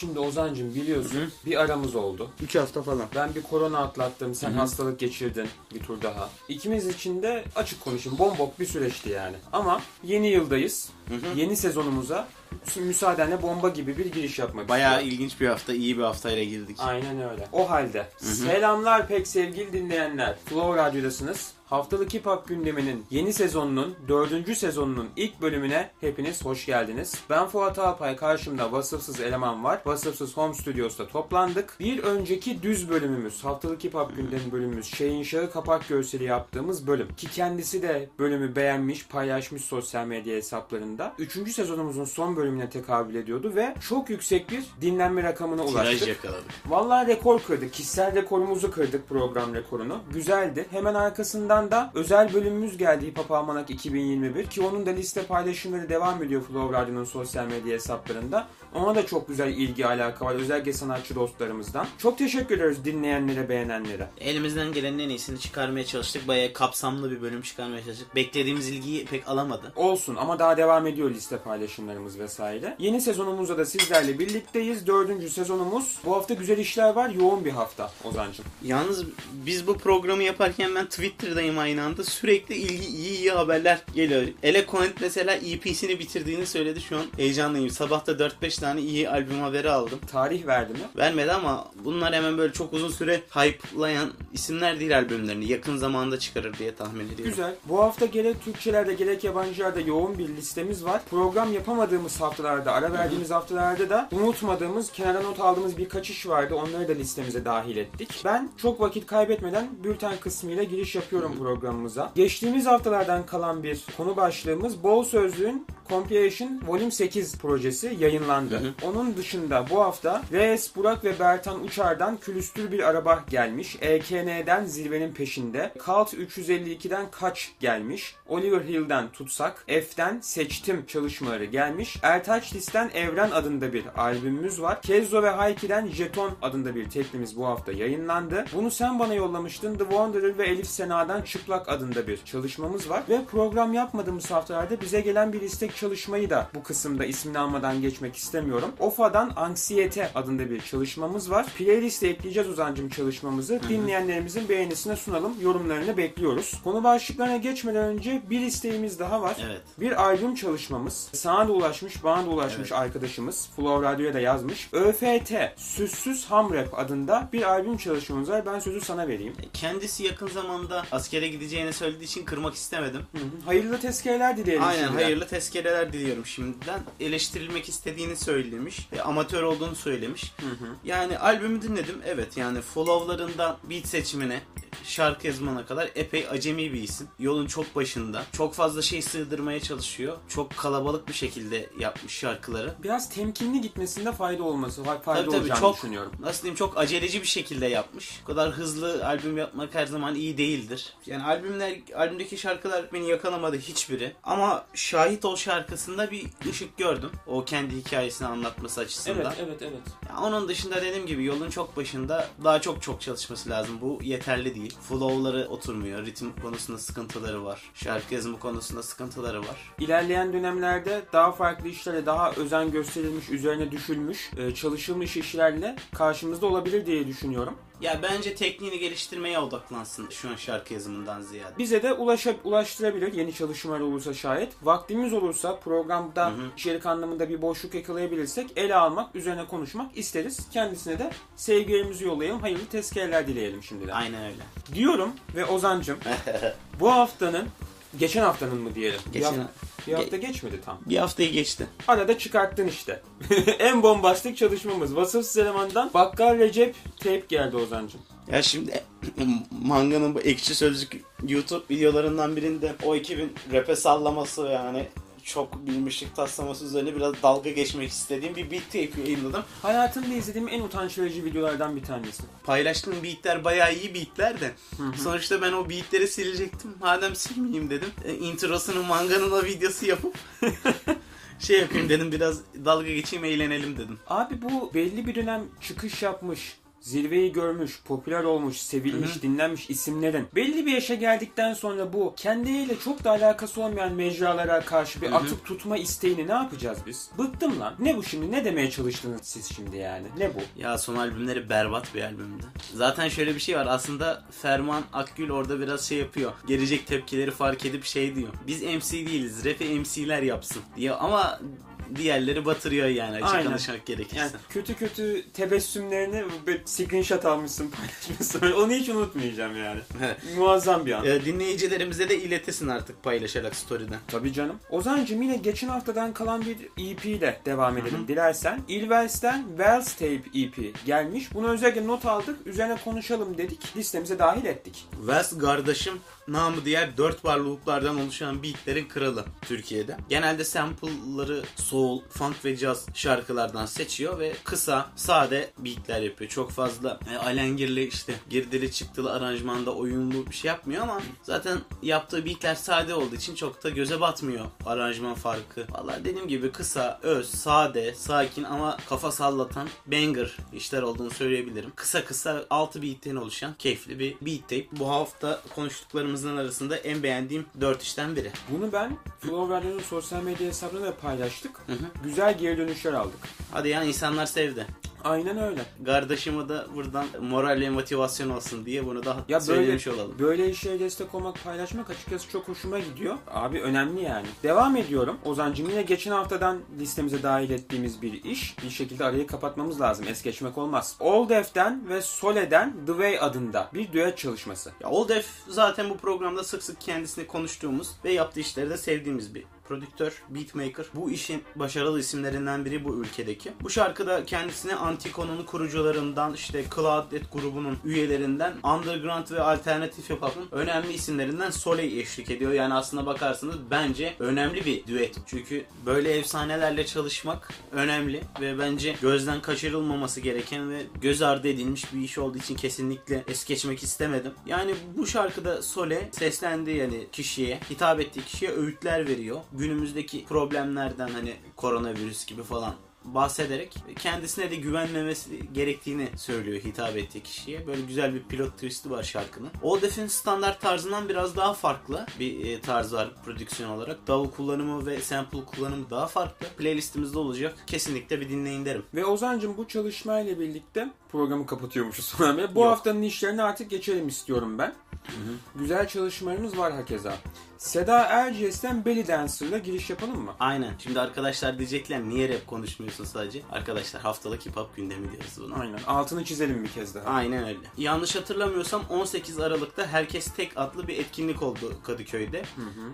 Şimdi Ozancım biliyorsun bir aramız oldu. 3 hafta falan. Ben bir korona atlattım, sen hastalık geçirdin bir tur daha. İkimiz için de açık konuşayım bombok bir süreçti yani. Ama yeni yıldayız. Yeni sezonumuza müsaadenle bomba gibi bir giriş yapmak Bayağı istiyorum. ilginç bir hafta, iyi bir haftayla girdik. Aynen öyle. O halde selamlar pek sevgili dinleyenler. Flow Radyo'dasınız. Haftalık Hip Hop gündeminin yeni sezonunun, dördüncü sezonunun ilk bölümüne hepiniz hoş geldiniz. Ben Fuat Alpay, karşımda vasıfsız eleman var. Vasıfsız Home Studios'ta toplandık. Bir önceki düz bölümümüz, Haftalık Hip Hop gündemi bölümümüz, Şeyin Şahı kapak görseli yaptığımız bölüm. Ki kendisi de bölümü beğenmiş, paylaşmış sosyal medya hesaplarında. Üçüncü sezonumuzun son bölümüne tekabül ediyordu ve çok yüksek bir dinlenme rakamına ulaştık. Tiraj yakaladık. Vallahi rekor kırdık. Kişisel rekorumuzu kırdık program rekorunu. Güzeldi. Hemen arkasından da özel bölümümüz geldi Hip Hop Almanak 2021 ki onun da liste paylaşımları devam ediyor Flow Radyo'nun sosyal medya hesaplarında. Ona da çok güzel ilgi alaka var. Özellikle sanatçı dostlarımızdan. Çok teşekkür ederiz dinleyenlere, beğenenlere. Elimizden gelenin en iyisini çıkarmaya çalıştık. Bayağı kapsamlı bir bölüm çıkarmaya çalıştık. Beklediğimiz ilgiyi pek alamadı. Olsun ama daha devam ediyor liste paylaşımlarımız vesaire. Yeni sezonumuzda da sizlerle birlikteyiz. Dördüncü sezonumuz. Bu hafta güzel işler var. Yoğun bir hafta Ozancım. Yalnız biz bu programı yaparken ben Twitter'dayım aynı anda. Sürekli ilgi, iyi iyi haberler geliyor. Ele Connect mesela EP'sini bitirdiğini söyledi. Şu an heyecanlıyım. Sabah da 4-5 tane iyi albüm haberi aldım. Tarih verdi mi? Vermedi ama bunlar hemen böyle çok uzun süre hype'layan isimler değil albümlerini. Yakın zamanda çıkarır diye tahmin ediyorum. Güzel. Bu hafta gerek Türkçelerde gerek yabancılarda yoğun bir listemiz var. Program yapamadığımız haftalarda, ara verdiğimiz haftalarda da unutmadığımız, kenara not aldığımız birkaç iş vardı. Onları da listemize dahil ettik. Ben çok vakit kaybetmeden bülten kısmıyla giriş yapıyorum programımıza. Geçtiğimiz haftalardan kalan bir konu başlığımız Bol Sözlüğün Compilation Volume 8 projesi yayınlandı. Onun dışında bu hafta Reis, Burak ve Bertan Uçar'dan külüstür bir araba gelmiş. EKN'den Zirvenin Peşinde. Cult 352'den Kaç gelmiş. Oliver Hill'den Tutsak. F'den Seçtim çalışmaları gelmiş. Ertaç Lis'ten Evren adında bir albümümüz var. Kezzo ve Hayki'den Jeton adında bir teklimiz bu hafta yayınlandı. Bunu sen bana yollamıştın. The Wanderer ve Elif Sena'dan Çıplak adında bir çalışmamız var. Ve program yapmadığımız haftalarda bize gelen bir istek çalışmayı da bu kısımda ismini almadan geçmek istemiyorum. OFA'dan Anksiyete adında bir çalışmamız var. Playlist'e ekleyeceğiz Uzancım çalışmamızı. Dinleyenlerimizin beğenisine sunalım. Yorumlarını bekliyoruz. Konu başlıklarına geçmeden önce bir isteğimiz daha var. Evet. Bir albüm çalışmamız. Sana da ulaşmış, bana da ulaşmış arkadaşımız. Flow Radyo'ya da yazmış. ÖFT, Süssüz Ham Rap adında bir albüm çalışmamız var. Ben sözü sana vereyim. Kendisi yakın zamanda askere gideceğini söylediği için kırmak istemedim. Hı hı. Hayırlı tezkereler dileyelim Aynen şimdiden. hayırlı tezkereler diliyorum şimdiden. Eleştirilmek istediğini söylemiş. E, amatör olduğunu söylemiş. Yani albümü dinledim. Evet yani followlarından beat seçimine şarkı yazmana kadar epey acemi bir isim. Yolun çok başında. Çok fazla şey sığdırmaya çalışıyor. Çok kalabalık bir şekilde yapmış şarkıları. Biraz temkinli gitmesinde fayda olması, fayda Tabii tabii olacağını çok düşünüyorum. nasıl diyeyim çok aceleci bir şekilde yapmış. Bu kadar hızlı albüm yapmak her zaman iyi değildir. Yani albümler albümdeki şarkılar beni yakalamadı hiçbiri. Ama Şahit Ol şarkısında bir ışık gördüm. O kendi hikayesini anlatması açısından. Evet, evet, evet. Ya onun dışında dediğim gibi yolun çok başında daha çok çok çalışması lazım. Bu yeterli değil. Flow'ları oturmuyor. Ritim konusunda sıkıntıları var. Şarkı yazımı konusunda sıkıntıları var. İlerleyen dönemlerde daha farklı işlere daha özen gösterilmiş, üzerine düşülmüş, e, çalışılmış işlerle karşımızda olabilir diye düşünüyorum. Ya bence tekniğini geliştirmeye odaklansın şu an şarkı yazımından ziyade. Bize de ulaşa, ulaştırabilir yeni çalışmalar olursa şayet. Vaktimiz olursa programda içerik anlamında bir boşluk yakalayabilirsek ele almak, üzerine konuşmak isteriz. Kendisine de sevgilerimizi yollayalım, hayırlı tezkereler dileyelim şimdiden. Aynen öyle. Diyorum ve Ozancım bu haftanın, geçen haftanın mı diyelim? Geçen- bir, hafta, bir hafta geçmedi tam. Bir haftayı geçti. Arada çıkarttın işte. en bombastik çalışmamız. Vasıfsız elemandan Bakkal Recep teyp geldi Ozancım. Ya şimdi Manga'nın bu ekşi sözlük YouTube videolarından birinde o ekibin rap'e sallaması yani çok bilmişlik taslaması üzerine biraz dalga geçmek istediğim bir beat tape yayınladım. Hayatımda izlediğim en utanç verici videolardan bir tanesi. Paylaştığım beatler bayağı iyi beatler de sonuçta ben o beatleri silecektim. Madem silmeyeyim dedim. E, introsunu Manga'nın o videosu yapıp şey yapayım dedim biraz dalga geçeyim eğlenelim dedim. Abi bu belli bir dönem çıkış yapmış. Zirveyi görmüş, popüler olmuş, sevilmiş, dinlenmiş isimlerin belli bir yaşa geldikten sonra bu kendileriyle çok da alakası olmayan mecralara karşı bir atıp tutma isteğini ne yapacağız biz? Bıktım lan. Ne bu şimdi? Ne demeye çalıştınız siz şimdi yani? Ne bu? Ya son albümleri berbat bir albümdü. Zaten şöyle bir şey var. Aslında Ferman Akgül orada biraz şey yapıyor. Gelecek tepkileri fark edip şey diyor. Biz MC değiliz. Rap'i MC'ler yapsın diyor. Ama diğerleri batırıyor yani açık Aynen. konuşmak gerekirse. Yani kötü kötü tebessümlerini bir screenshot almışsın paylaşmışsın. Onu hiç unutmayacağım yani. Muazzam bir an. Ee, dinleyicilerimize de iletesin artık paylaşarak story'den. Tabii canım. Ozan'cım yine geçen haftadan kalan bir EP ile devam edelim dilersen. Ilvels'ten Wells Tape EP gelmiş. Bunu özellikle not aldık. Üzerine konuşalım dedik. Listemize dahil ettik. Wes kardeşim namı diğer dört bar looplardan oluşan beatlerin kralı Türkiye'de. Genelde sample'ları soul, funk ve jazz şarkılardan seçiyor ve kısa, sade beatler yapıyor. Çok fazla e, alengirli işte girdili çıktılı aranjmanda oyunlu bir şey yapmıyor ama zaten yaptığı beatler sade olduğu için çok da göze batmıyor aranjman farkı. Vallahi dediğim gibi kısa, öz, sade, sakin ama kafa sallatan banger işler olduğunu söyleyebilirim. Kısa kısa 6 beatten oluşan keyifli bir beat tape. Bu hafta konuştuklarımızın arasında en beğendiğim 4 işten biri. Bunu ben Flow Radyo'nun sosyal medya hesabına da paylaştık. hı. Güzel geri dönüşler aldık. Hadi ya insanlar sevdi. Aynen öyle. Kardeşime de buradan moral ve motivasyon olsun diye bunu da Ya böyle söylemiş olalım. böyle işlere destek olmak, paylaşmak açıkçası çok hoşuma gidiyor. Abi önemli yani. Devam ediyorum. Ozancım yine geçen haftadan listemize dahil ettiğimiz bir iş. Bir şekilde arayı kapatmamız lazım. Es geçmek olmaz. Old F'den ve Sole'den The Way adında bir düet çalışması. Ya Old F zaten bu programda sık sık kendisini konuştuğumuz ve yaptığı işleri de sevdiğimiz bir prodüktör, beatmaker. Bu işin başarılı isimlerinden biri bu ülkedeki. Bu şarkıda kendisine Antiko'nun kurucularından işte Cloudlet grubunun üyelerinden underground ve alternatif hip önemli isimlerinden Soleil eşlik ediyor. Yani aslına bakarsanız bence önemli bir düet. Çünkü böyle efsanelerle çalışmak önemli ve bence gözden kaçırılmaması gereken ve göz ardı edilmiş bir iş olduğu için kesinlikle es geçmek istemedim. Yani bu şarkıda Sole seslendiği yani kişiye, hitap ettiği kişiye öğütler veriyor. Günümüzdeki problemlerden hani koronavirüs gibi falan bahsederek kendisine de güvenmemesi gerektiğini söylüyor hitap ettiği kişiye. Böyle güzel bir pilot twist'i var şarkının. Old Def'in standart tarzından biraz daha farklı bir e, tarz var prodüksiyon olarak. Davul kullanımı ve sample kullanımı daha farklı. Playlistimizde olacak. Kesinlikle bir dinleyin derim. Ve Ozancım bu çalışmayla birlikte programı kapatıyormuşuz Bu Yok. haftanın işlerine artık geçelim istiyorum ben. Güzel çalışmalarımız var hakeza. Seda Erciyes'ten Belly Dancer'la giriş yapalım mı? Aynen. Şimdi arkadaşlar diyecekler niye rap konuşmuyorsun sadece? Arkadaşlar haftalık hip hop gündemi diyoruz buna. Aynen. Altını çizelim bir kez daha. Aynen öyle. Yanlış hatırlamıyorsam 18 Aralık'ta Herkes Tek adlı bir etkinlik oldu Kadıköy'de.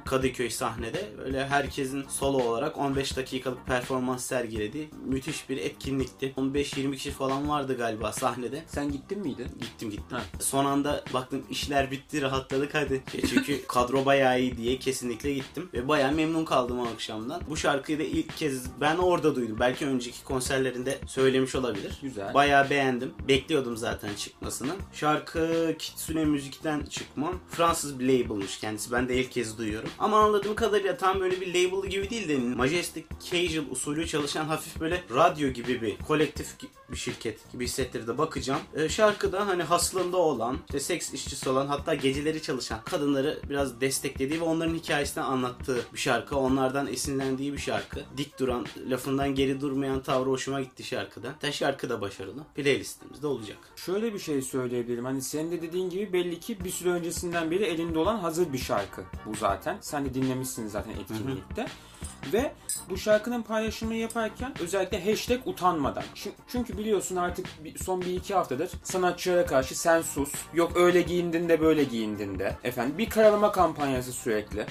Kadıköy sahnede. Öyle herkesin solo olarak 15 dakikalık performans sergilediği müthiş bir etkinlikti. 15-20 kişi falan vardı galiba sahnede. Sen gittin miydin? Gittim gittim. Ha. Son anda baktım işler bitti rahatladık hadi. Şey, Çünkü kadro bayağı iyi diye kesinlikle gittim. Ve bayağı memnun kaldım o akşamdan. Bu şarkıyı da ilk kez ben orada duydum. Belki önceki konserlerinde söylemiş olabilir. Güzel. Bayağı beğendim. Bekliyordum zaten çıkmasını. Şarkı Kitsune Müzik'ten çıkmam. Fransız bir label'mış kendisi. Ben de ilk kez duyuyorum. Ama anladığım kadarıyla tam böyle bir label gibi değil de Majestic Casual usulü çalışan hafif böyle radyo gibi bir kolektif bir şirket gibi hissettirdi. Bakacağım. Ee, şarkıda hani haslında olan, işte seks işçisi olan hatta geceleri çalışan kadınları biraz desteklediği ve onların hikayesini anlattığı bir şarkı. Onlardan esinlendiği bir şarkı. Dik duran, lafından geri durmayan tavrı hoşuma gitti şarkıda. Te şarkı da başarılı. Playlistimizde olacak. Şöyle bir şey söyleyebilirim. Hani senin de dediğin gibi belli ki bir süre öncesinden beri elinde olan hazır bir şarkı bu zaten. Sen de dinlemişsin zaten etkinlikte. Ve bu şarkının paylaşımını yaparken özellikle hashtag utanmadan. Çün- Çünkü biliyorsun artık son bir iki haftadır sanatçılara karşı sen sus, yok öyle giyindin de böyle giyindin de. Efendim bir karalama kampanyası sürekli.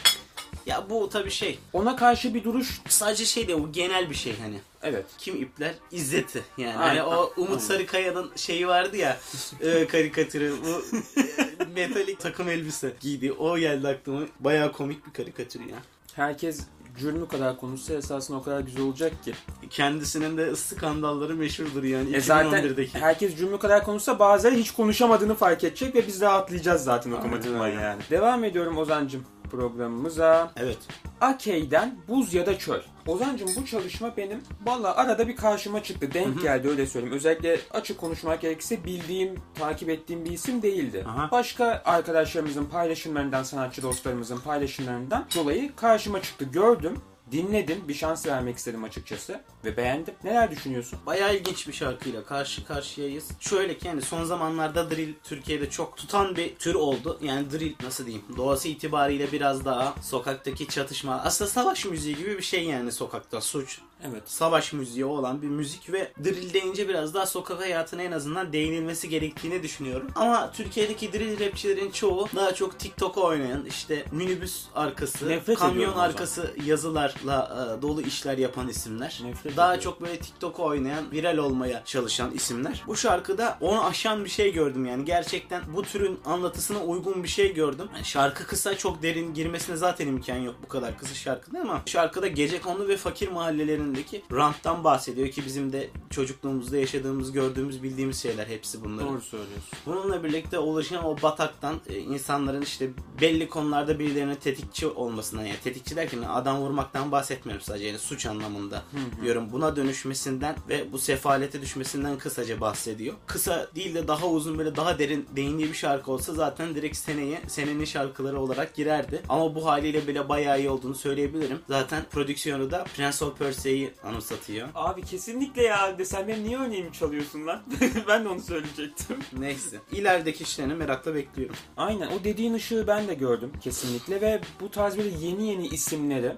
Ya bu tabii şey. Ona karşı bir duruş Sadece şey de bu genel bir şey hani. evet. Kim ipler? İzzet'i. Yani Aynen. hani o Umut Aynen. Sarıkaya'nın şeyi vardı ya e, karikatürü. Bu e, metalik takım elbise giydi. O geldi aklıma. Bayağı komik bir karikatür ya. Herkes cürmü kadar konuşsa esasında o kadar güzel olacak ki. Kendisinin de skandalları meşhurdur yani. E zaten 2011'deki. herkes cümle kadar konuşsa bazıları hiç konuşamadığını fark edecek ve biz rahatlayacağız zaten otomatikman yani. Devam ediyorum Ozancım. Programımıza. Evet. Akey'den Buz ya da Çöl. Ozancım bu çalışma benim valla arada bir karşıma çıktı. Denk geldi öyle söyleyeyim. Özellikle açık konuşmak gerekirse bildiğim, takip ettiğim bir isim değildi. Aha. Başka arkadaşlarımızın paylaşımlarından, sanatçı dostlarımızın paylaşımlarından dolayı karşıma çıktı. Gördüm, dinledim, bir şans vermek istedim açıkçası ve beğendim. Neler düşünüyorsun? Bayağı ilginç bir şarkıyla karşı karşıyayız. Şöyle ki yani son zamanlarda drill Türkiye'de çok tutan bir tür oldu. Yani drill nasıl diyeyim doğası itibariyle biraz daha sokaktaki çatışma aslında savaş müziği gibi bir şey yani sokakta suç Evet. savaş müziği olan bir müzik ve drill deyince biraz daha sokak hayatına en azından değinilmesi gerektiğini düşünüyorum. Ama Türkiye'deki drill rapçilerin çoğu daha çok TikTok'a oynayan işte minibüs arkası, Nefret kamyon ediyorum o yazılarla e, dolu işler yapan isimler. Nefret daha ediyorum. çok böyle TikTok'a oynayan, viral olmaya çalışan isimler. Bu şarkıda onu aşan bir şey gördüm yani. Gerçekten bu türün anlatısına uygun bir şey gördüm. Yani şarkı kısa çok derin girmesine zaten imkan yok bu kadar kısa şarkıda ama şarkıda gece konulu ve fakir mahallelerindeki ranttan bahsediyor ki bizim de çocukluğumuzda yaşadığımız, gördüğümüz, bildiğimiz şeyler hepsi bunların. Doğru söylüyorsun. Bununla birlikte oluşan o bataktan e, insanların işte belli konularda birilerine tetikçi olmasından yani tetikçi derken adam vurmaktan bahsetmiyorum sadece yani suç anlamında diyorum. Buna dönüşmesinden ve bu sefalete düşmesinden kısaca bahsediyor. Kısa değil de daha uzun böyle daha derin değindiği bir şarkı olsa zaten direkt seneye senenin şarkıları olarak girerdi. Ama bu haliyle bile bayağı iyi olduğunu söyleyebilirim. Zaten prodüksiyonu da Prince of Persia'yı anımsatıyor. Abi kesinlikle ya. Sen benim niye örneğimi çalıyorsun lan? ben de onu söyleyecektim. Neyse. İlerideki işlerini merakla bekliyorum. Aynen o dediğin ışığı ben de gördüm kesinlikle ve bu tarz böyle yeni yeni isimleri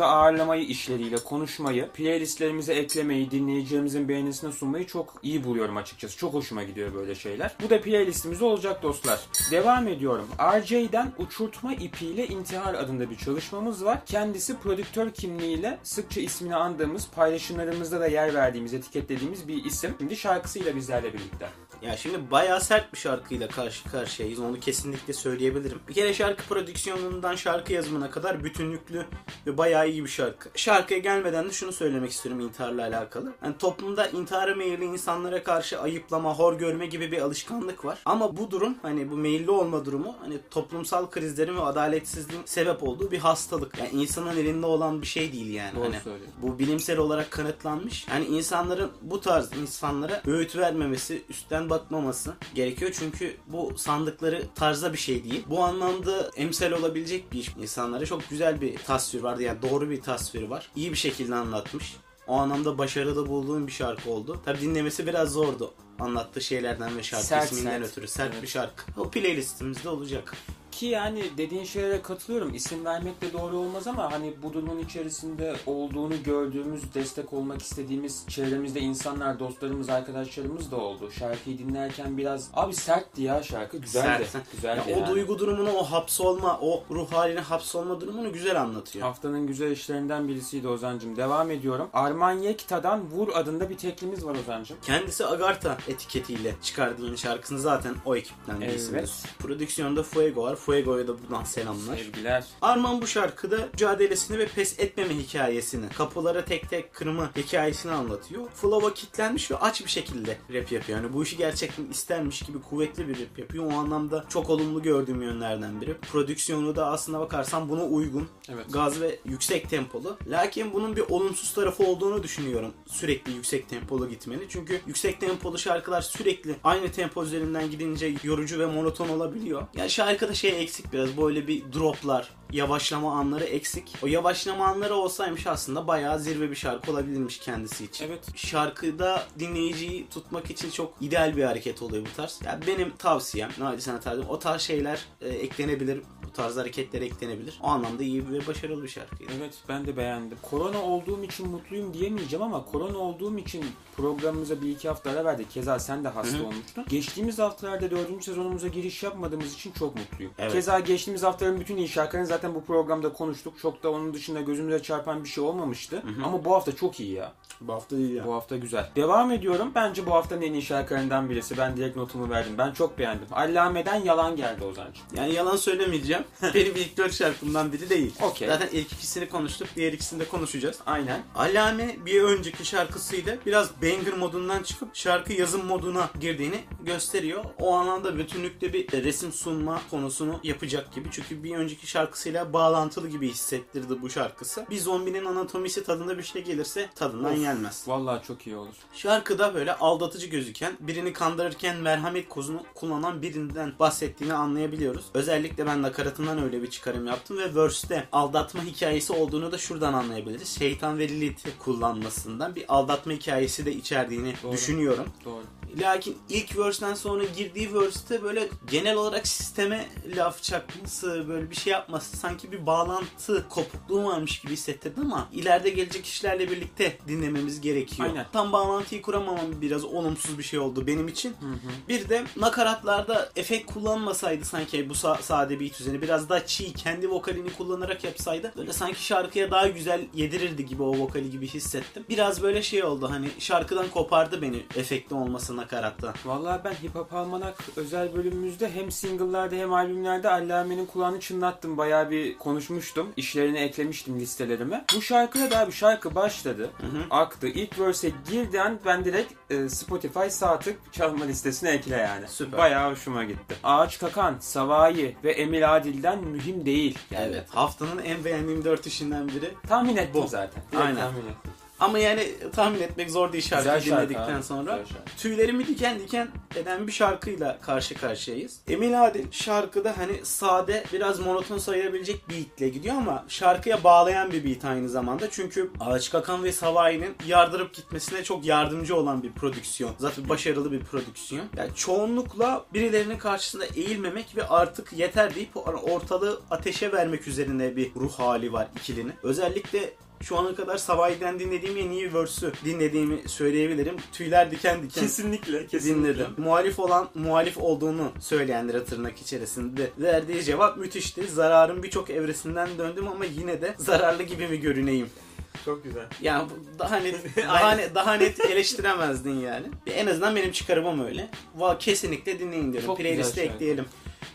programda ağırlamayı işleriyle konuşmayı, playlistlerimize eklemeyi, dinleyicilerimizin beğenisine sunmayı çok iyi buluyorum açıkçası. Çok hoşuma gidiyor böyle şeyler. Bu da playlistimizde olacak dostlar. Devam ediyorum. RJ'den Uçurtma ipiyle İntihar adında bir çalışmamız var. Kendisi prodüktör kimliğiyle sıkça ismini andığımız, paylaşımlarımızda da yer verdiğimiz, etiketlediğimiz bir isim. Şimdi şarkısıyla bizlerle birlikte. Ya şimdi bayağı sert bir şarkıyla karşı karşıyayız. Onu kesinlikle söyleyebilirim. Bir kere şarkı prodüksiyonundan şarkı yazımına kadar bütünlüklü ve bayağı iyi bir şarkı. Şarkıya gelmeden de şunu söylemek istiyorum intiharla alakalı. Yani toplumda intihara meyilli insanlara karşı ayıplama, hor görme gibi bir alışkanlık var. Ama bu durum hani bu meyilli olma durumu hani toplumsal krizlerin ve adaletsizliğin sebep olduğu bir hastalık. Yani insanın elinde olan bir şey değil yani. Doğru hani bu bilimsel olarak kanıtlanmış. Yani insanların bu tarz insanlara öğüt vermemesi, üstten bakmaması gerekiyor. Çünkü bu sandıkları tarzda bir şey değil. Bu anlamda emsal olabilecek bir iş. İnsanlara çok güzel bir tasvir vardı. Yani doğru bir tasvir var. İyi bir şekilde anlatmış. O anlamda başarılı bulduğum bir şarkı oldu. Tabi dinlemesi biraz zordu. Anlattığı şeylerden ve şarkı Sert, isminden sert. ötürü. Sert Evet. bir şarkı. O playlistimizde olacak. Ki yani dediğin şeylere katılıyorum. İsim vermek de doğru olmaz ama hani bu durumun içerisinde olduğunu gördüğümüz, destek olmak istediğimiz çevremizde insanlar, dostlarımız, arkadaşlarımız da oldu. Şarkıyı dinlerken biraz abi sertti ya şarkı. Güzeldi. Sert. Güzeldi Ya yani. O duygu durumunu, o hapsolma, o ruh haline hapsolma durumunu güzel anlatıyor. Haftanın güzel işlerinden birisiydi Ozan'cım. Devam ediyorum. Arman Yekta'dan Vur adında bir teklimiz var Ozan'cım. Kendisi Agartha etiketiyle çıkardığı yeni şarkısını zaten o ekipten birisidir. Evet. Prodüksiyonda Fuego var. Fuego'ya da buradan selamlar. Sevgiler. Arman bu şarkıda mücadelesini ve pes etmeme hikayesini, kapılara tek tek kırma hikayesini anlatıyor. Flow'a kitlenmiş ve aç bir şekilde rap yapıyor. Yani bu işi gerçekten istermiş gibi kuvvetli bir rap yapıyor. O anlamda çok olumlu gördüğüm yönlerden biri. Prodüksiyonu da aslına bakarsan buna uygun. Evet. Gaz ve yüksek tempolu. Lakin bunun bir olumsuz tarafı olduğunu düşünüyorum. Sürekli yüksek tempolu gitmeli. Çünkü yüksek tempolu şarkılar sürekli aynı tempo üzerinden gidince yorucu ve monoton olabiliyor. Ya şarkıda şey eksik biraz. Böyle bir droplar, yavaşlama anları eksik. O yavaşlama anları olsaymış aslında bayağı zirve bir şarkı olabilirmiş kendisi için. Evet. Şarkıda dinleyiciyi tutmak için çok ideal bir hareket oluyor bu tarz. Ya benim tavsiyem, naçizane tarzım o tarz şeyler e, eklenebilir. Bu tarz hareketler eklenebilir. O anlamda iyi ve başarılı bir şarkıydı. Evet ben de beğendim. Korona olduğum için mutluyum diyemeyeceğim ama korona olduğum için programımıza bir iki hafta ara verdik. Keza sen de hasta Hı hı. olmuştun. Geçtiğimiz haftalarda dördüncü sezonumuza giriş yapmadığımız için çok mutluyum. Evet. Keza geçtiğimiz haftaların bütün iyi şarkılarını zaten bu programda konuştuk. Çok da onun dışında gözümüze çarpan bir şey olmamıştı. Ama bu hafta çok iyi ya. Bu hafta değil ya. Bu hafta güzel. Devam ediyorum. Bence bu haftanın en iyi şarkılarından birisi. Ben direkt notumu verdim. Ben çok beğendim. Allame'den yalan geldi Ozan'cığım. Yani yalan söylemeyeceğim. Benim ilk dört şarkımdan biri değil. Okey. Zaten ilk ikisini konuştuk. Diğer ikisini de konuşacağız. Aynen. Alame bir önceki şarkısıyla biraz banger modundan çıkıp şarkı yazım moduna girdiğini gösteriyor. O anlamda bütünlükte bir resim sunma konusunu yapacak gibi. Çünkü bir önceki şarkısıyla bağlantılı gibi hissettirdi bu şarkısı. Bir zombinin anatomisi tadında bir şey gelirse tadından Of. yenmez. Vallahi çok iyi olur. Şarkıda böyle aldatıcı gözüken, birini kandırırken merhamet kozunu kullanan birinden bahsettiğini anlayabiliyoruz. Özellikle ben nakaratından öyle bir çıkarım yaptım ve verse'te aldatma hikayesi olduğunu da şuradan anlayabiliriz. Şeytan ve Lilith'i kullanmasından bir aldatma hikayesi de içerdiğini Doğru. düşünüyorum. Doğru. Lakin ilk verse'den sonra girdiği verse'te böyle genel olarak sisteme laf çakması, böyle bir şey yapması sanki bir bağlantı kopukluğu varmış gibi hissettirdi ama ileride gelecek işlerle birlikte dinlememiz gerekiyor. Aynen. Tam bağlantıyı kuramamam biraz olumsuz bir şey oldu benim için. Bir de nakaratlarda efekt kullanmasaydı sanki bu sa- sade beat üzerine biraz daha çiğ kendi vokalini kullanarak yapsaydı böyle sanki şarkıya daha güzel yedirirdi gibi o vokali gibi hissettim. Biraz böyle şey oldu hani şarkıdan kopardı beni efekti olması nakaratta. Ben Hip Hop Almanak özel bölümümüzde hem single'larda hem albümlerde Allame'nin kulağını çınlattım. Bayağı bir konuşmuştum. İşlerini eklemiştim listelerime. Bu şarkıda da abi şarkı başladı. Aktı. İlk verse'e girdi an ben direkt e, Spotify sağ tık çalma listesine ekle yani. Süper. Bayağı hoşuma gitti. Ağaç Kakan, Savai ve Emil Adil'den mühim değil. Yani Evet. Haftanın en beğendiğim dört işinden biri. Tahmin ettim Bu. zaten. Direkt Aynen. Tahmin ettim. Ama yani tahmin etmek zor değil şarkı Güzel şarkı dinledikten abi, sonra. güzel şarkı. Tüylerimi diken diken eden bir şarkıyla karşı karşıyayız. Emil Adil şarkıda hani sade biraz monoton sayılabilecek beatle gidiyor ama şarkıya bağlayan bir beat aynı zamanda. Çünkü Ağaç Kakan ve Savai'nin yardırıp gitmesine çok yardımcı olan bir prodüksiyon. Zaten başarılı bir prodüksiyon. Yani çoğunlukla birilerinin karşısında eğilmemek ve artık yeter deyip ortalığı ateşe vermek üzerine bir ruh hali var ikilinin. Özellikle şu ana kadar Savai'den dinlediğim en iyi verse'ü dinlediğimi söyleyebilirim. Tüyler diken diken Kesinlikle, dinledim. Muhalif olan muhalif olduğunu söyleyenlere tırnak içerisinde verdiği cevap müthişti. Zararın birçok evresinden döndüm ama yine de zararlı gibi mi görüneyim? Çok güzel. Yani daha net daha, net, daha net eleştiremezdin yani. En azından benim çıkarımım öyle. Va kesinlikle dinleyin diyorum. Çok Playlist'e şarkı. ekleyelim.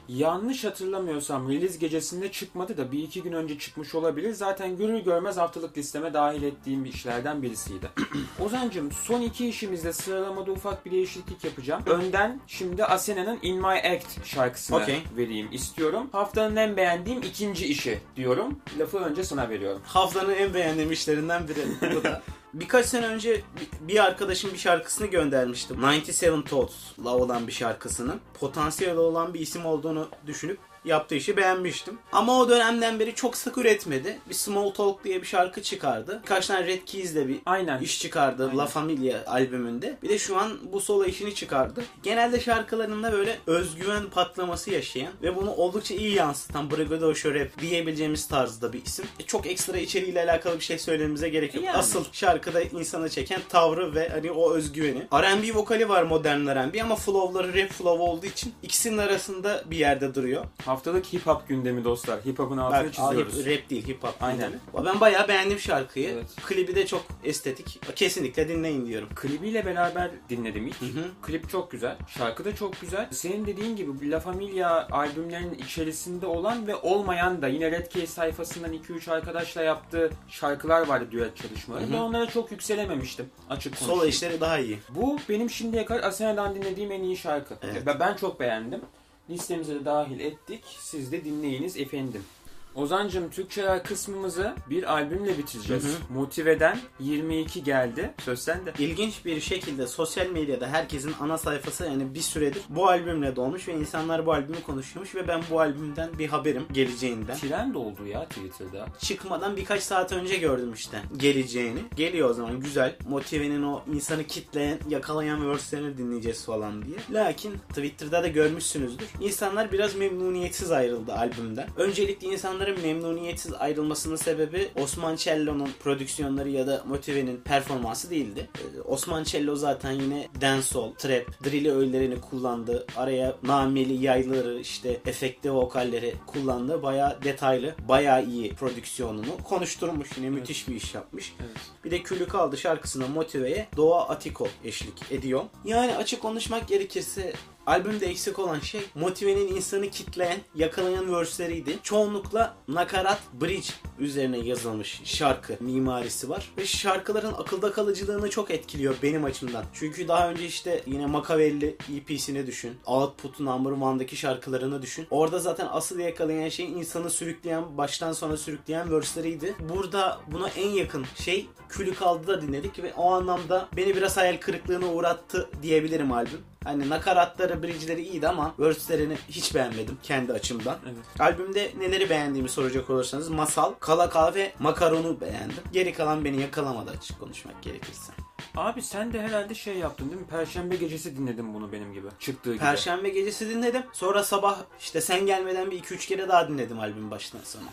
Yanlış hatırlamıyorsam release gecesinde çıkmadı da bir iki gün önce çıkmış olabilir. Zaten görür görmez haftalık listeme dahil ettiğim işlerden birisiydi. Ozancım son iki işimizde sıralamada ufak bir değişiklik yapacağım. Önden şimdi Asena'nın In My Act şarkısını Okey. vereyim istiyorum. Haftanın en beğendiğim ikinci işi diyorum. Lafı önce sana veriyorum. Haftanın en beğendiğim işlerinden biri bu da. Birkaç sene önce bir- arkadaşım bir şarkısını göndermiştim. 97 Thoughts'la olan bir şarkısının. Potansiyel olan bir isim olduğunu düşünüp yaptığı işi beğenmiştim. Ama o dönemden beri çok sık üretmedi. Bir Small Talk diye bir şarkı çıkardı. Birkaç tane Red Keys'le bir Aynen. iş çıkardı Aynen. La Familia albümünde. Bir de şu an bu solo işini çıkardı. Genelde şarkılarında böyle özgüven patlaması yaşayan ve bunu oldukça iyi yansıtan Brigado Rap diyebileceğimiz tarzda bir isim. E, çok ekstra içeriğiyle alakalı bir şey söylememize gerek yok. Yani. Asıl şarkıda insana çeken tavrı ve hani o özgüveni. R&B vokali var modern R&B ama flow'ları rap flow olduğu için ikisinin arasında bir yerde duruyor. Haftalık hip hop gündemi dostlar. Hip hop'un altını Bak, çiziyoruz. hip- rap değil hip hop. Aynen. gündemi. Ben bayağı beğendim şarkıyı. Evet. Klibi de çok estetik. Kesinlikle dinleyin diyorum. Klibiyle beraber dinledim ilk. Hı hı. Klip çok güzel. Şarkı da çok güzel. Senin dediğin gibi La Familia albümlerinin içerisinde olan ve olmayan da yine Red Case sayfasından 2-3 arkadaşla yaptığı şarkılar vardı düet çalışmaları. Ben onlara çok yükselememiştim. Açık konuşayım. Solo işleri daha iyi. Bu benim şimdiye kadar Asena'dan dinlediğim en iyi şarkı. Evet. Ve Ben çok beğendim. Listemize de dahil ettik. Siz de dinleyiniz efendim. Ozancım Türkçeler kısmımızı bir albümle bitireceğiz. Hı Motive'den 22 geldi. Söz sende. İlginç bir şekilde sosyal medyada herkesin ana sayfası yani bir süredir bu albümle dolmuş ve insanlar bu albümü konuşuyormuş ve ben bu albümden bir haberim geleceğinden. Trend oldu ya Twitter'da. Çıkmadan birkaç saat önce gördüm işte geleceğini. Geliyor o zaman güzel. Motive'nin o insanı kitleyen, yakalayan verse'lerini dinleyeceğiz falan diye. Lakin Twitter'da da görmüşsünüzdür. İnsanlar biraz memnuniyetsiz ayrıldı albümden. Öncelikle insanların memnuniyetsiz ayrılmasının sebebi Osman Cello'nun prodüksiyonları ya da Motive'nin performansı değildi. Ee, Osman Cello zaten yine dancehall, trap, drill öğelerini kullandı. Araya nameli yayları işte efekte vokalleri kullandı. Bayağı detaylı, bayağı iyi prodüksiyonunu konuşturmuş. Yine müthiş bir iş yapmış. Evet. Bir de Külü Kaldı şarkısına Motive'ye Doğa Atiko eşlik ediyor. Yani açık konuşmak gerekirse albümde eksik olan şey Motive'nin insanı kitleyen, yakalayan verse'leriydi. Çoğunlukla nakarat, bridge üzerine yazılmış şarkı mimarisi var. Ve şarkıların akılda kalıcılığını çok etkiliyor benim açımdan. Çünkü daha önce işte yine Machiavelli EP'sini düşün. Output Number One'daki şarkılarını düşün. Orada zaten asıl yakalayan şey insanı sürükleyen, baştan sona sürükleyen verse'leriydi. Burada buna en yakın şey Külü Kaldı da dinledik ve o anlamda beni biraz hayal kırıklığına uğrattı diyebilirim albüm. Hani nakaratları, bridge'leri iyiydi ama verse'lerini hiç beğenmedim kendi açımdan. Evet. Albümde neleri beğendiğimi soracak olursanız Masal, Kala Kala ve Makaron'u beğendim. Geri kalan beni yakalamadı açık konuşmak gerekirse. Abi sen de herhalde şey yaptın değil mi? Perşembe gecesi dinledin bunu benim gibi. Çıktığı gibi. Perşembe gecesi dinledim. Sonra sabah işte sen gelmeden bir 2-3 kere daha dinledim albüm baştan sona.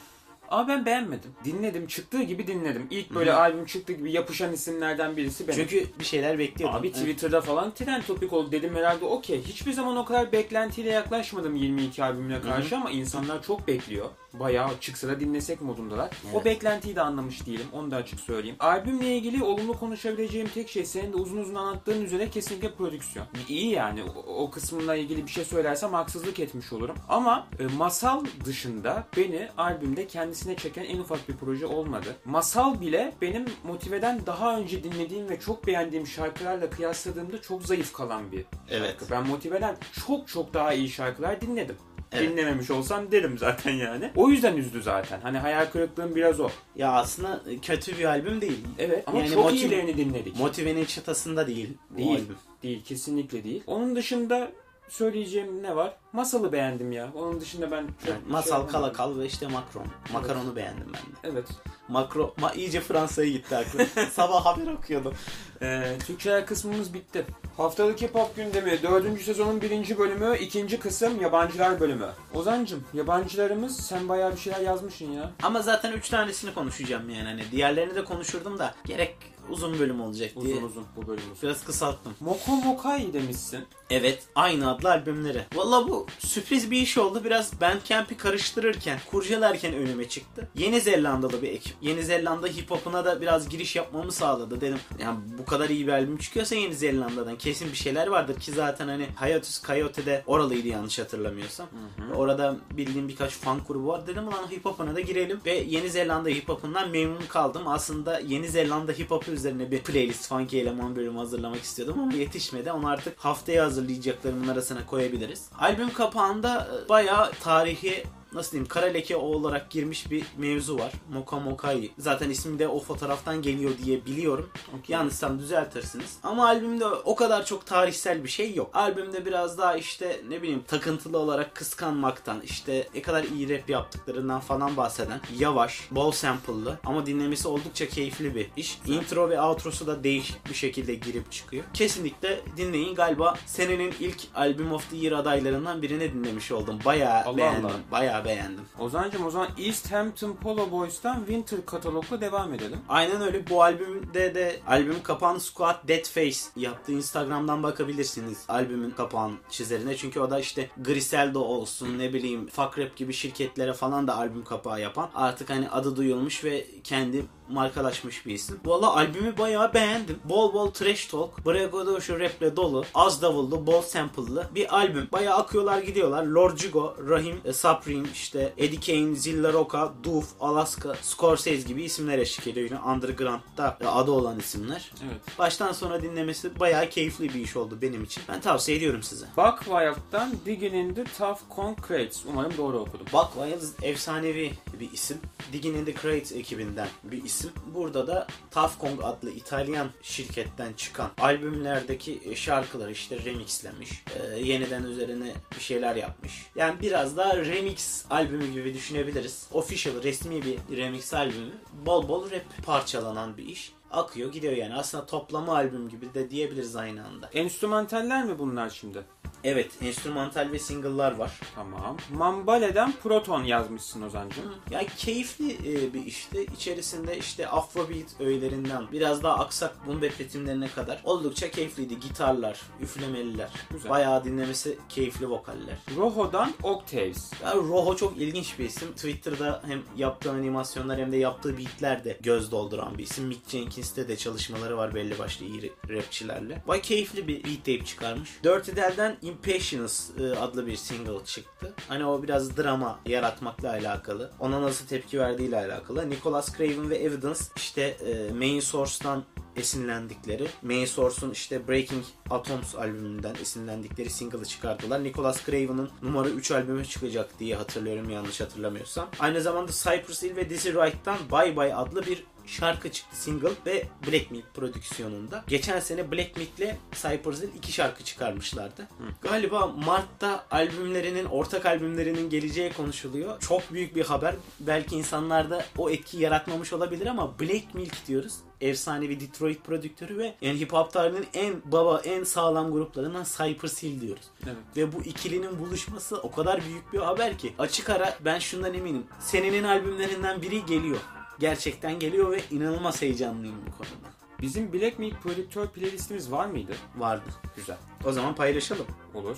Ama ben beğenmedim. Dinledim. Çıktığı gibi dinledim. İlk böyle albüm çıktığı gibi yapışan isimlerden birisi benim. Çünkü bir şeyler bekliyordum. Abi Evet. Twitter'da falan trend topik oldu dedim herhalde okey. Hiçbir zaman o kadar beklentiyle yaklaşmadım 22 albümüne karşı ama insanlar çok bekliyor. Bayağı çıksa da dinlesek modundalar. O Evet. beklentiyi de anlamış değilim. Onu da açık söyleyeyim. Albümle ilgili olumlu konuşabileceğim tek şey senin de uzun uzun anlattığın üzere kesinlikle prodüksiyon. İyi yani. O, o kısmına ilgili bir şey söylersem haksızlık etmiş olurum. Ama e, masal dışında beni albümde kendisine çeken en ufak bir proje olmadı. Masal bile benim motiveden daha önce dinlediğim ve çok beğendiğim şarkılarla kıyasladığımda çok zayıf kalan bir Evet. şarkı. Ben motiveden çok çok daha iyi şarkılar dinledim. Evet. Dinlememiş olsam derim zaten yani. O yüzden üzdü zaten. Hani hayal kırıklığım biraz o. Ya aslında kötü bir albüm değil. Evet ama Yani çok motiv- iyilerini dinledik. Motivenin çıtasında değil. Değil. albüm. Değil kesinlikle değil. Onun dışında söyleyeceğim ne var? Masalı beğendim ya. Onun dışında ben çok Yani bir Masal, şey yapamadım. Kalakal ve işte Macron. Makaron'u beğendim ben de. Evet. Makro, ma iyice Fransa'ya gitti aklım. Sabah haber okuyordum. Ee, Türkçeler kısmımız bitti. Haftalık Hip Hop gündemi 4. sezonun 1. bölümü, 2. kısım yabancılar bölümü. Ozancım yabancılarımız sen bayağı bir şeyler yazmışsın ya. Ama zaten 3 tanesini konuşacağım yani. Hani diğerlerini de konuşurdum da gerek uzun bölüm olacak diye. Uzun uzun bu bölümümüz. Biraz kısalttım. Moko Mokai demişsin. Evet, aynı adlı albümleri. Valla bu sürpriz bir iş oldu. Biraz Bandcamp'i karıştırırken, kurcalarken önüme çıktı. Yeni Zelandalı bir ekip. Yeni Zelanda hip hop'una da biraz giriş yapmamı sağladı. Dedim yani bu kadar iyi bir albüm çıkıyorsa Yeni Zelanda'dan kesin bir şeyler vardır ki zaten hani Hiatus Coyote'de oralıydı yanlış hatırlamıyorsam. Orada bildiğim birkaç fan grubu var. Dedim ulan hip hop'una da girelim ve Yeni Zelanda hip hop'undan memnun kaldım. Aslında Yeni Zelanda hip hop üzerine bir playlist funky eleman bölümü hazırlamak istiyordum ama yetişmedi. Onu artık haftaya hazırlayacaklarımın arasına koyabiliriz. Albüm kapağında e, bayağı tarihi nasıl diyeyim kara leke olarak girmiş bir mevzu var. Moka Mokai. Zaten ismi de o fotoğraftan geliyor diye biliyorum. Okey. Yanlışsam düzeltirsiniz. Ama albümde o kadar çok tarihsel bir şey yok. Albümde biraz daha işte ne bileyim takıntılı olarak kıskanmaktan işte ne kadar iyi rap yaptıklarından falan bahseden yavaş, bol sample'lı ama dinlemesi oldukça keyifli bir iş. Intro ve outrosu da değişik bir şekilde girip çıkıyor. Kesinlikle dinleyin. Galiba senenin ilk albüm of the year adaylarından birini dinlemiş oldum. Bayağı Allah beğendim. Allah. Bayağı beğendim. Ozancım o zaman East Hampton Polo Boys'tan Winter katalogla devam edelim. Aynen öyle. Bu albümde de albümün kapağını Squat Dead Face yaptı. Instagram'dan bakabilirsiniz albümün kapağın çizerine. Çünkü o da işte Griselda olsun ne bileyim Fuck Rap gibi şirketlere falan da albüm kapağı yapan. Artık hani adı duyulmuş ve kendi markalaşmış bir isim. Valla albümü bayağı beğendim. Bol bol trash talk, braggadocio raple dolu, az davullu, bol sample'lı bir albüm. Bayağı akıyorlar gidiyorlar. Lord Jigo, Rahim, e, Supreme, işte Eddie Kane, Zilla Rocca, Doof, Alaska, Scorsese gibi isimler eşlik ediyor. Yine Underground'da e, adı olan isimler. Evet. Baştan sona dinlemesi bayağı keyifli bir iş oldu benim için. Ben tavsiye ediyorum size. Buck Wild'dan Digging in the Tough Concrete. Umarım doğru okudum. Buck Wild efsanevi bir isim. Digging in the Crate ekibinden bir isim. Burada da Tough Kong adlı İtalyan şirketten çıkan albümlerdeki şarkıları işte remixlemiş. Ee, yeniden üzerine bir şeyler yapmış. Yani biraz daha remix albümü gibi düşünebiliriz. Official, resmi bir remix albümü. Bol bol rap parçalanan bir iş. Akıyor gidiyor yani. Aslında toplama albüm gibi de diyebiliriz aynı anda. Enstrümantaller mi bunlar şimdi? Evet, enstrümantal ve single'lar var. Tamam. Mambale'den Proton yazmışsın Ozancım. Ya keyifli e, bir işti. İçerisinde işte Afrobeat öğelerinden biraz daha aksak boom bap ritimlerine kadar oldukça keyifliydi. Gitarlar, üflemeliler. Güzel. Bayağı dinlemesi keyifli vokaller. Roho'dan Octaves. Ya Roho çok ilginç bir isim. Twitter'da hem yaptığı animasyonlar hem de yaptığı beatler de göz dolduran bir isim. Mick Jenkins'te de çalışmaları var belli başlı iyi rapçilerle. Baya keyifli bir beat tape çıkarmış. Dirty Dell'den Impatience e, adlı bir single çıktı. Hani o biraz drama yaratmakla alakalı. Ona nasıl tepki verdiğiyle alakalı. Nicholas Craven ve Evidence işte e, Main Source'dan esinlendikleri, Main Source'un işte Breaking Atoms albümünden esinlendikleri single'ı çıkardılar. Nicholas Craven'ın numara 3 albümü çıkacak diye hatırlıyorum yanlış hatırlamıyorsam. Aynı zamanda Cypress Hill ve Dizzy Wright'tan Bye Bye adlı bir şarkı çıktı single ve Black Milk prodüksiyonunda. Geçen sene Black Milk'le Cypress Hill iki şarkı çıkarmışlardı. Galiba Mart'ta albümlerinin, ortak albümlerinin geleceği konuşuluyor. Çok büyük bir haber. Belki insanlarda o etki yaratmamış olabilir ama Black Milk diyoruz. Efsane bir Detroit prodüktörü ve yani hip hop tarihinin en baba, en sağlam gruplarından Cypress Hill diyoruz. Evet. Ve bu ikilinin buluşması o kadar büyük bir haber ki. Açık ara ben şundan eminim. Senenin albümlerinden biri geliyor. Gerçekten geliyor ve inanılmaz heyecanlıyım bu konuda. Bizim Black Milk prodüktör playlistimiz var mıydı? Vardı. Güzel. O zaman paylaşalım. Olur.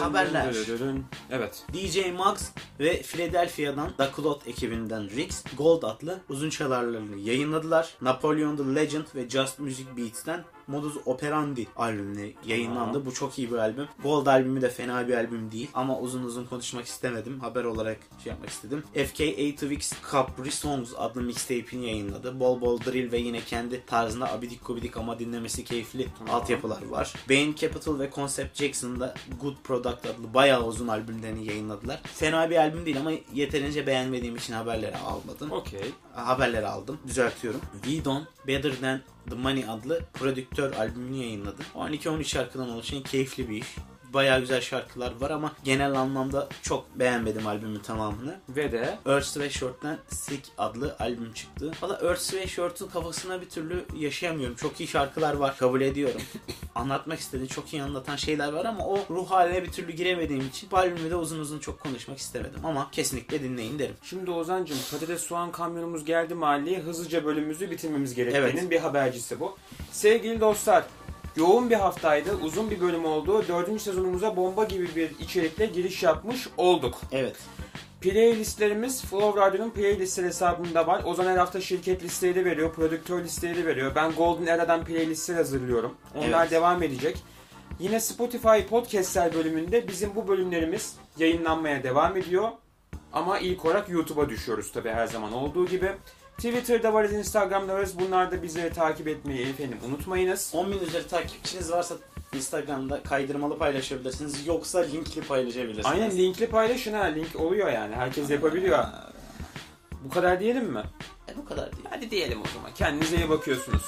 Haberler. Evet. DJ Max ve Philadelphia'dan Da Clot ekibinden Rix Gold adlı uzun çalarlarını yayınladılar. Napoleon the Legend ve Just Music Beats'ten Modus Operandi albümüne yayınlandı. Bu çok iyi bir albüm. Gold albümü de fena bir albüm değil ama uzun uzun konuşmak istemedim. Haber olarak şey yapmak istedim. FK 8 Weeks Capri Songs adlı mixtape'ini yayınladı. Bol bol drill ve yine kendi tarzında abidik gubidik ama dinlemesi keyifli altyapılar var. Bane Capital ve Concept Jackson'da Good Product adlı bayağı uzun albümlerini yayınladılar. Fena bir albüm değil ama yeterince beğenmediğim için haberleri almadım. Okey. Haberleri aldım. Düzeltiyorum. We Don't Better Than The Money adlı prodüktör albümünü yayınladı. 12-13 şarkıdan oluşan keyifli bir iş. Bayağı güzel şarkılar var ama genel anlamda çok beğenmedim albümün tamamını. Ve de Earth Sweatshirt'ten Sick adlı albüm çıktı. Valla Earth Sweatshirt'ın kafasına bir türlü yaşayamıyorum. Çok iyi şarkılar var kabul ediyorum. Anlatmak istediğim çok iyi anlatan şeyler var ama o ruh haline bir türlü giremediğim için bu albümü de uzun uzun çok konuşmak istemedim. Ama kesinlikle dinleyin derim. Şimdi Ozan'cığım patates soğan kamyonumuz geldi mahalleye hızlıca bölümümüzü bitirmemiz gerektiğinin Evet. bir habercisi bu. Sevgili dostlar yoğun bir haftaydı uzun bir bölüm oldu. Dördüncü sezonumuza bomba gibi bir içerikle giriş yapmış olduk. Evet. Playlistlerimiz Flow Radio'nun playlistler hesabında var. Ozan her hafta şirket listeleri veriyor, prodüktör listeleri veriyor. Ben Golden Era'dan playlistler hazırlıyorum. Onlar Evet. devam edecek. Yine Spotify Podcast'ler bölümünde bizim bu bölümlerimiz yayınlanmaya devam ediyor. Ama ilk olarak YouTube'a düşüyoruz tabi her zaman olduğu gibi. Twitter'da varız, Instagram'da varız. Bunlarda bizleri takip etmeyi efendim unutmayınız. 10 bin üzeri takipçiniz varsa Instagram'da kaydırmalı paylaşabilirsiniz. Yoksa linkli paylaşabilirsiniz. Aynen linkli paylaşın ha. Link oluyor yani. Herkes yapabiliyor. Bu kadar diyelim mi? E, bu kadar değil. Hadi diyelim o zaman. Kendinize iyi bakıyorsunuz.